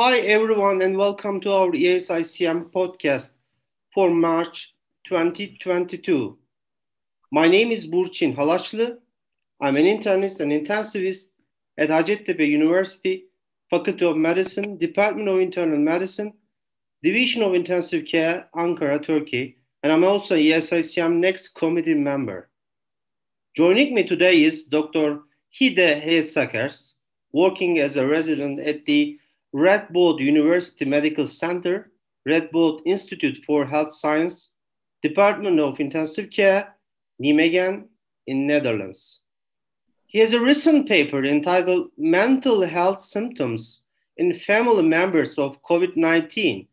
Hi, everyone, and welcome to our ESICM podcast for March 2022. My name is Burçin Halaçlı. I'm an internist and intensivist at Hacettepe University, Faculty of Medicine, Department of Internal Medicine, Division of Intensive Care, Ankara, Turkey, and I'm also a ESICM Next Committee member. Joining me today is Dr. Hidde Heesakkers, working as a resident at the Radboud University Medical Center, Radboud Institute for Health Science, Department of Intensive Care, Nijmegen in Netherlands. He has a recent paper entitled Mental Health Symptoms in Family Members of COVID-19,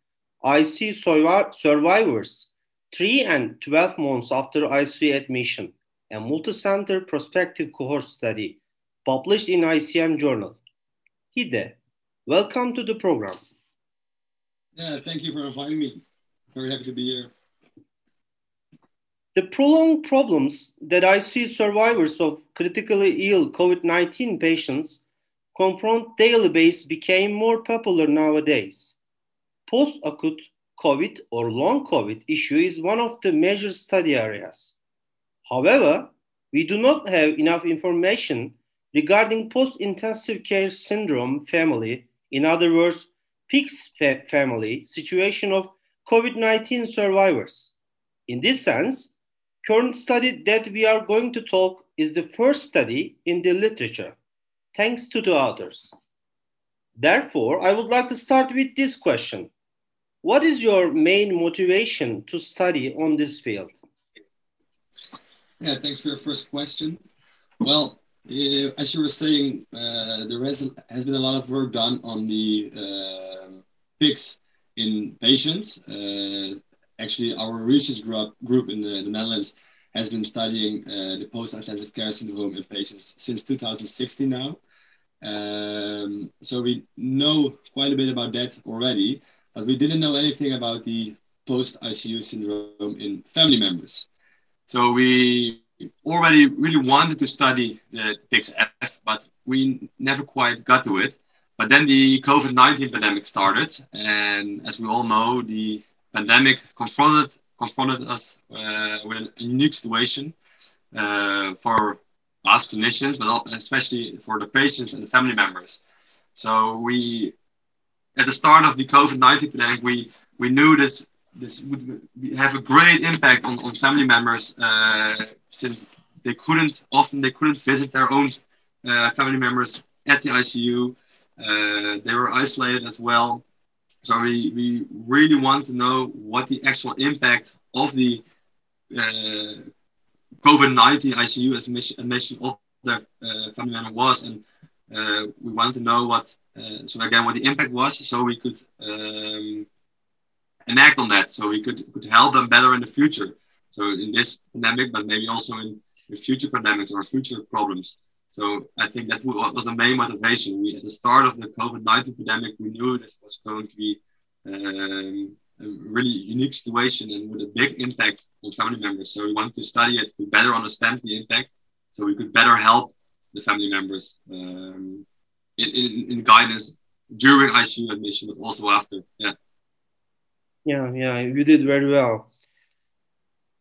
ICU Survivors, 3 and 12 months after ICU admission, a multi-center prospective cohort study published in ICM Journal. He Hidde, Welcome to the program. Yeah, thank you for inviting me. Very happy to be here. The prolonged problems that I see survivors of critically ill COVID 19 patients confront daily basis became more popular nowadays. Post acute COVID or long COVID issue is one of the major study areas. However, we do not have enough information regarding post intensive care syndrome family in other words, PICS fa family situation of COVID 19 survivors. In this sense, current study that we are going to talk is the first study in the literature, thanks to the authors. Therefore, I would like to start with this question. What is your main motivation to study on this field? Yeah, thanks for your first question. Well, uh, as you were saying, uh, there has, has been a lot of work done on the uh, PICS in patients. Uh, actually, our research group, group in the, the Netherlands has been studying uh, the post-intensive care syndrome in patients since 2016 now. Um, so we know quite a bit about that already, but we didn't know anything about the post-ICU syndrome in family members. So we already really wanted to study the PICS-F, but we never quite got to it. But then the COVID 19 pandemic started, and as we all know, the pandemic confronted confronted us uh, with a unique situation uh, for us clinicians, but especially for the patients and the family members. So we, at the start of the COVID 19 pandemic, we we knew this this would have a great impact on, on family members uh, since they couldn't often they couldn't visit their own uh, family members at the ICU. Uh, they were isolated as well. So we, we really want to know what the actual impact of the uh, COVID-19 ICU admission, admission of their uh, family member was, and uh, we want to know what so again what the impact was, so we could um, enact on that so we could, could help them better in the future. So in this pandemic, but maybe also in, future pandemics or future problems. So I think that was the main motivation. We, at the start of the COVID-19 pandemic, we knew this was going to be um, a really unique situation and with a big impact on family members. So we wanted to study it to better understand the impact, so we could better help the family members um, in, in, in guidance during ICU admission, but also after. Yeah. Yeah, yeah, you did very well.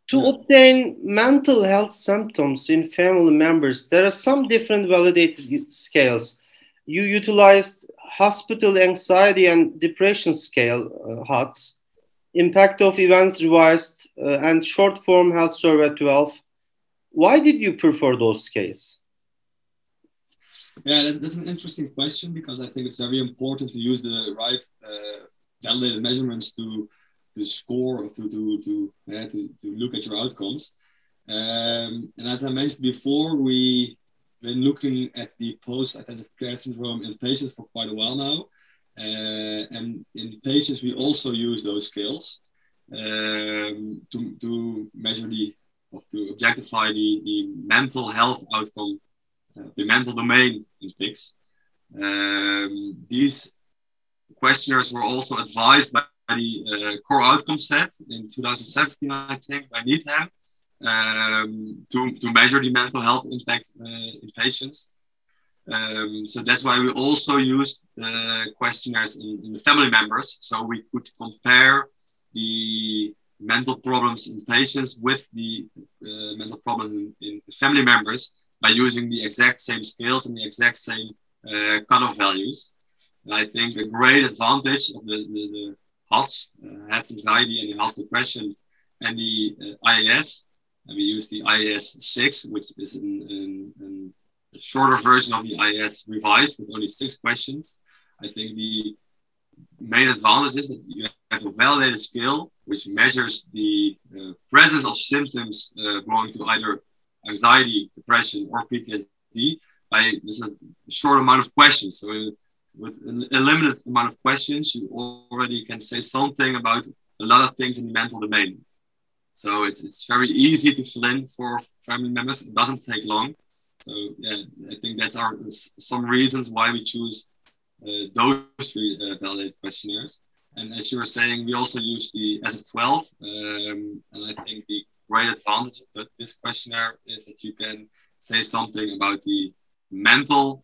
To yeah. obtain mental health symptoms in family members, there are some different validated scales. You utilized hospital anxiety and depression scale, uh, HADS, impact of events revised, uh, and short form health survey 12. Why did you prefer those scales? Yeah, that's an interesting question because I think it's very important to use the right uh, validated measurements to to score to to to yeah, to, to look at your outcomes. Um, and as I mentioned before, we've been looking at the post-intensive care syndrome in patients for quite a while now. Uh, and in patients, we also use those scales um, to, to measure the, or to objectify the, the mental health outcome, uh, the mental domain in PICS. Um, these questionnaires were also advised by uh, core outcome set in 2017, I think, by Needham um, to, to measure the mental health impact uh, in patients. Um, so that's why we also used the questionnaires in, in, the family members, so we could compare the mental problems in patients with the uh, mental problems in, in, family members by using the exact same scales and the exact same uh, cutoff values. And I think a great advantage of the, the, HADS, uh, anxiety and HADS depression and the uh, IES, and we use the IES 6, which is an, an, a shorter version of the IES revised with only six questions. I think the main advantage is that you have a validated scale which measures the uh, presence of symptoms uh, belonging to either anxiety, depression, or PTSD by just a short amount of questions. So, with a limited amount of questions, you already can say something about a lot of things in the mental domain. So, it's, it's very easy to fill in for family members. It doesn't take long. So yeah, I think that's our some reasons why we choose uh, those three uh, validated questionnaires. And as you were saying, we also use the SF12, um, and I think the great advantage of this questionnaire is that you can say something about the mental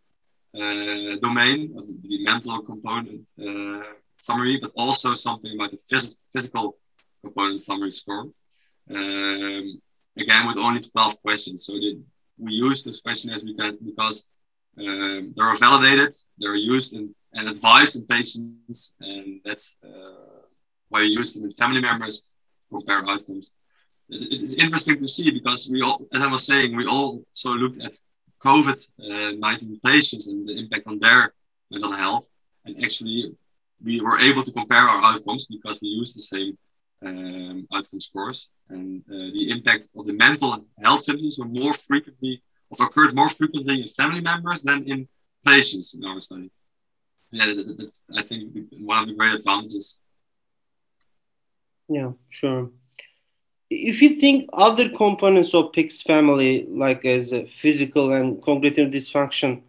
domain of the, the mental component uh, summary, but also something about the phys physical component summary score. Um, again, with only 12 questions. So the, we use these questionnaires because, because um, they're validated, they're used in, and advised in patients, and that's uh, why we use them in family members to compare outcomes. It, it is interesting to see because we all, as I was saying, we also looked at COVID-19 uh, patients and the impact on their mental health, and actually we were able to compare our outcomes because we used the same um, outcome scores. And uh, the impact of the mental health symptoms were more frequently, or occurred more frequently in family members than in patients in our study. Yeah, that's, I think, one of the great advantages. Yeah, sure. If you think other components of PICS family, like as physical and cognitive dysfunction,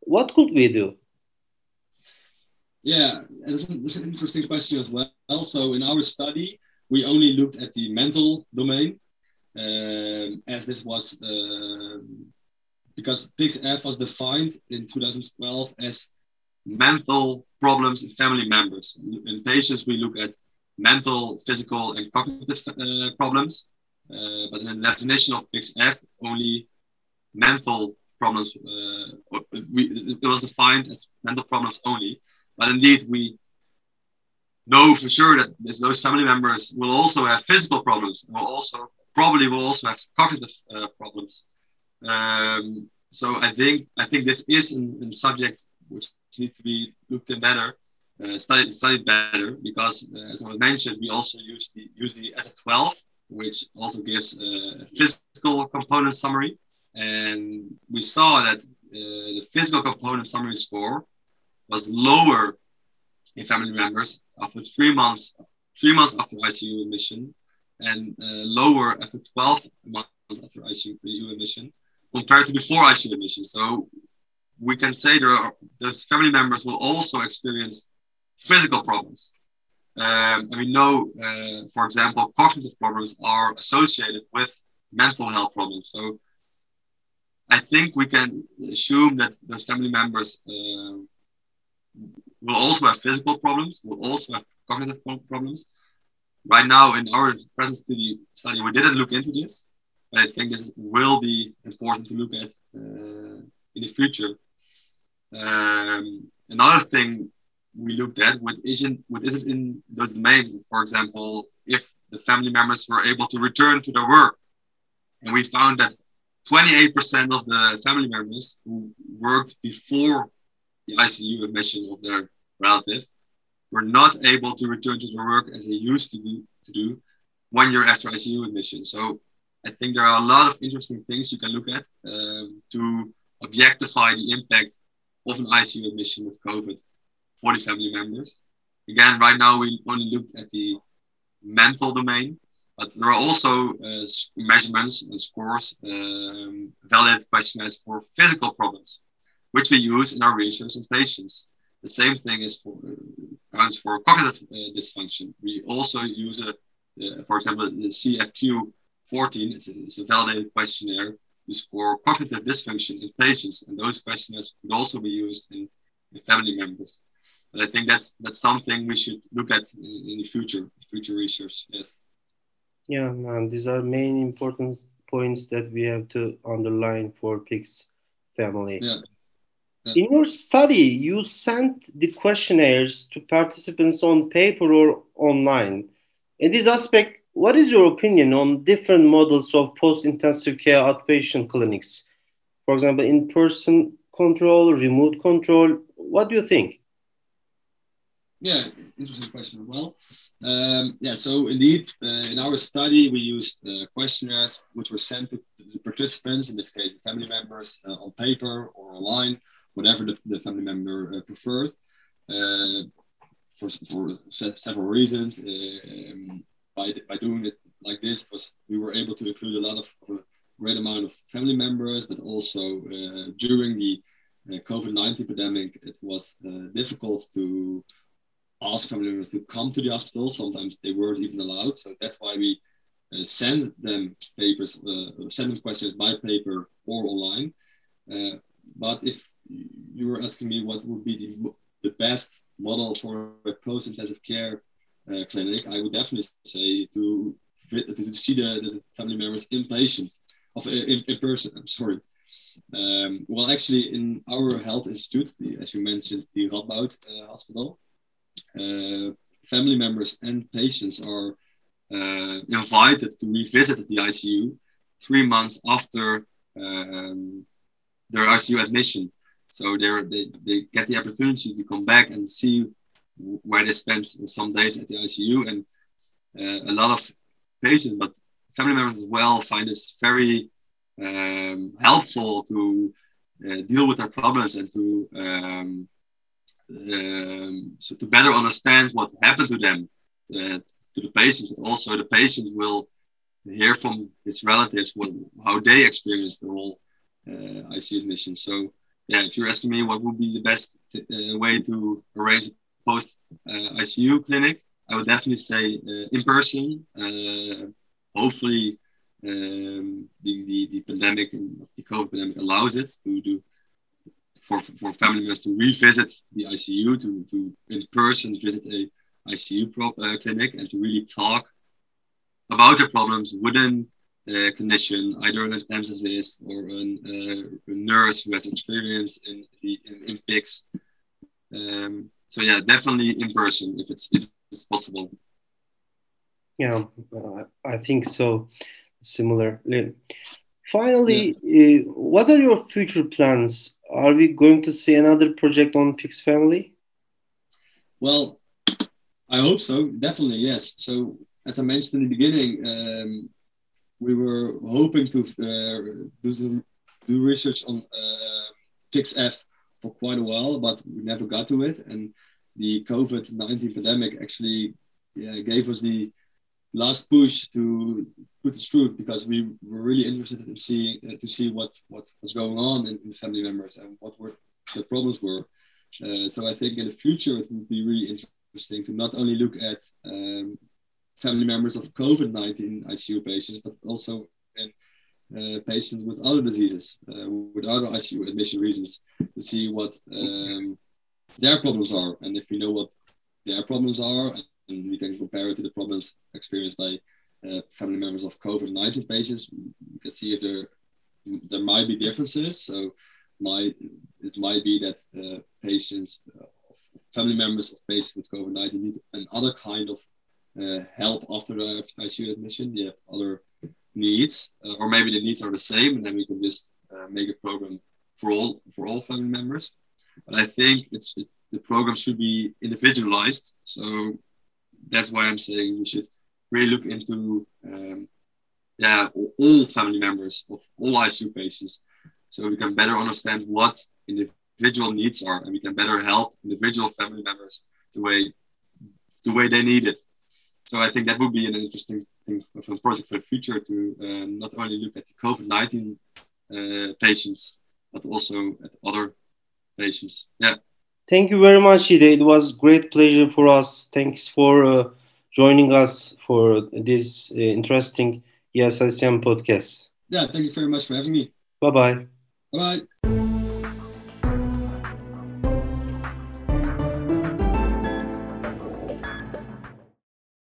what could we do? Yeah, that's an interesting question as well. So in our study, we only looked at the mental domain, um, as this was uh, because PICS-F was defined in 2012 as mental problems in family members. In patients, we look at mental, physical, and cognitive uh, problems. Uh, but in the definition of PICS-F, only mental problems, uh, we, it was defined as mental problems only. But indeed, we know for sure that those family members will also have physical problems. Will also probably will also have cognitive uh, problems. Um, so I think I think this is a subject which needs to be looked in better, uh, studied, studied better because uh, as I mentioned, we also use the use the SF12, which also gives a physical component summary, and we saw that uh, the physical component summary score was lower in family members after three months, three months after ICU admission, and uh, lower after 12 months after ICU admission compared to before ICU admission. So we can say there are, those family members will also experience physical problems. Um, and we know, uh, for example, cognitive problems are associated with mental health problems. So I think we can assume that those family members uh, will also have physical problems, will also have cognitive problems. Right now, in our present study, study we didn't look into this, but I think this will be important to look at uh, in the future. Um, another thing we looked at, what isn't, what isn't in those domains, for example, if the family members were able to return to their work. And we found that 28% of the family members who worked before the ICU admission of their relative were not able to return to their work as they used to do, to do one year after ICU admission. So I think there are a lot of interesting things you can look at um, to objectify the impact of an ICU admission with COVID for the family members. Again, right now we only looked at the mental domain, but there are also uh, measurements and scores, um, validated questionnaires for physical problems which we use in our research in patients. The same thing is for counts for cognitive uh, dysfunction. We also use a, uh, for example, the CFQ 14. It's a, a, validated questionnaire to score cognitive dysfunction in patients, and those questionnaires could also be used in, in family members. But I think that's that's something we should look at in, in the future, future research. Yes. Yeah, man, these are main important points that we have to underline for PICS family. Yeah. In your study, you sent the questionnaires to participants on paper or online. In this aspect, what is your opinion on different models of post-intensive care outpatient clinics? For example, in-person control, remote control. What do you think? Yeah, interesting question. as Well, um, yeah, so indeed, uh, in our study, we used uh, questionnaires which were sent to the participants, in this case, the family members, uh, on paper or online, whatever the, the family member uh, preferred, uh, for, for several reasons. Um, by, by doing it like this, was we were able to include a lot of, of a great amount of family members, but also uh, during the COVID 19 pandemic, it was difficult to ask family members to come to the hospital. Sometimes they weren't even allowed. So that's why we uh, send them papers, uh, send them questions by paper or online. Uh, but if you were asking me what would be the, the best model for a post-intensive care uh, clinic, I would definitely say to, to, see the, the, family members in patients, of in, in person. I'm sorry. Um, well, actually, in our health institute, the, as you mentioned, the Radboud uh, Hospital, uh, family members and patients are uh, invited to revisit the ICU three months after um, their ICU admission. So they they get the opportunity to come back and see where they spent some days at the ICU. And uh, a lot of patients, but family members as well, find this very um, helpful to uh, deal with their problems and to um, um, so to better understand what happened to them, uh, to the patient, but also the patient will hear from his relatives what, how they experienced the whole uh, ICU admission. So, yeah, if you're asking me what would be the best uh, way to arrange a post uh, ICU clinic, I would definitely say uh, in person. Uh, hopefully, um, the, the, the pandemic and the COVID pandemic allows it to do for, for family members to revisit the ICU, to, to in person visit a ICU pro, uh, clinic and to really talk about their problems within a clinician, either an intensivist or an, uh, a nurse who has experience in, the, in, in PICS. Um, so yeah, definitely in person if it's if it's possible. Yeah, uh, I think so. Similarly, finally, yeah. uh, what are your future plans are we going to see another project on PICS Family? Well, I hope so. Definitely, yes. So, as I mentioned in the beginning, um, we were hoping to uh, do some do research on uh, PICS-F for quite a while, but we never got to it. And the COVID nineteen pandemic actually yeah, gave us the last push to put this through because we were really interested in seeing uh, to see what what was going on in, in, family members and what were the problems were. Uh, so I think in the future it would be really interesting to not only look at um, family members of COVID nineteen ICU patients, but also in uh, patients with other diseases, uh, with other ICU admission reasons, to see what um, their problems are, and if we know what their problems are and we can compare it to the problems experienced by uh, family members of COVID-19 patients. We can see if there there might be differences. So, might it might be that uh, patients, uh, family members of patients with COVID-19 need another kind of uh, help after the ICU admission. They have other needs, uh, or maybe the needs are the same, and then we can just uh, make a program for all for all family members. But I think it's it, the program should be individualized. So that's why I'm saying we should really look into um, yeah all family members of all ICU patients, so we can better understand what individual needs are, and we can better help individual family members the way the way they need it. So I think that would be an interesting thing of a project for the future to uh, not only look at the COVID nineteen uh, patients, but also at other patients. Yeah. Thank you very much, Hidde. It was great pleasure for us. Thanks for uh, joining us for this uh, interesting ESICM podcast. Yeah, thank you very much for having me. Bye bye. Bye.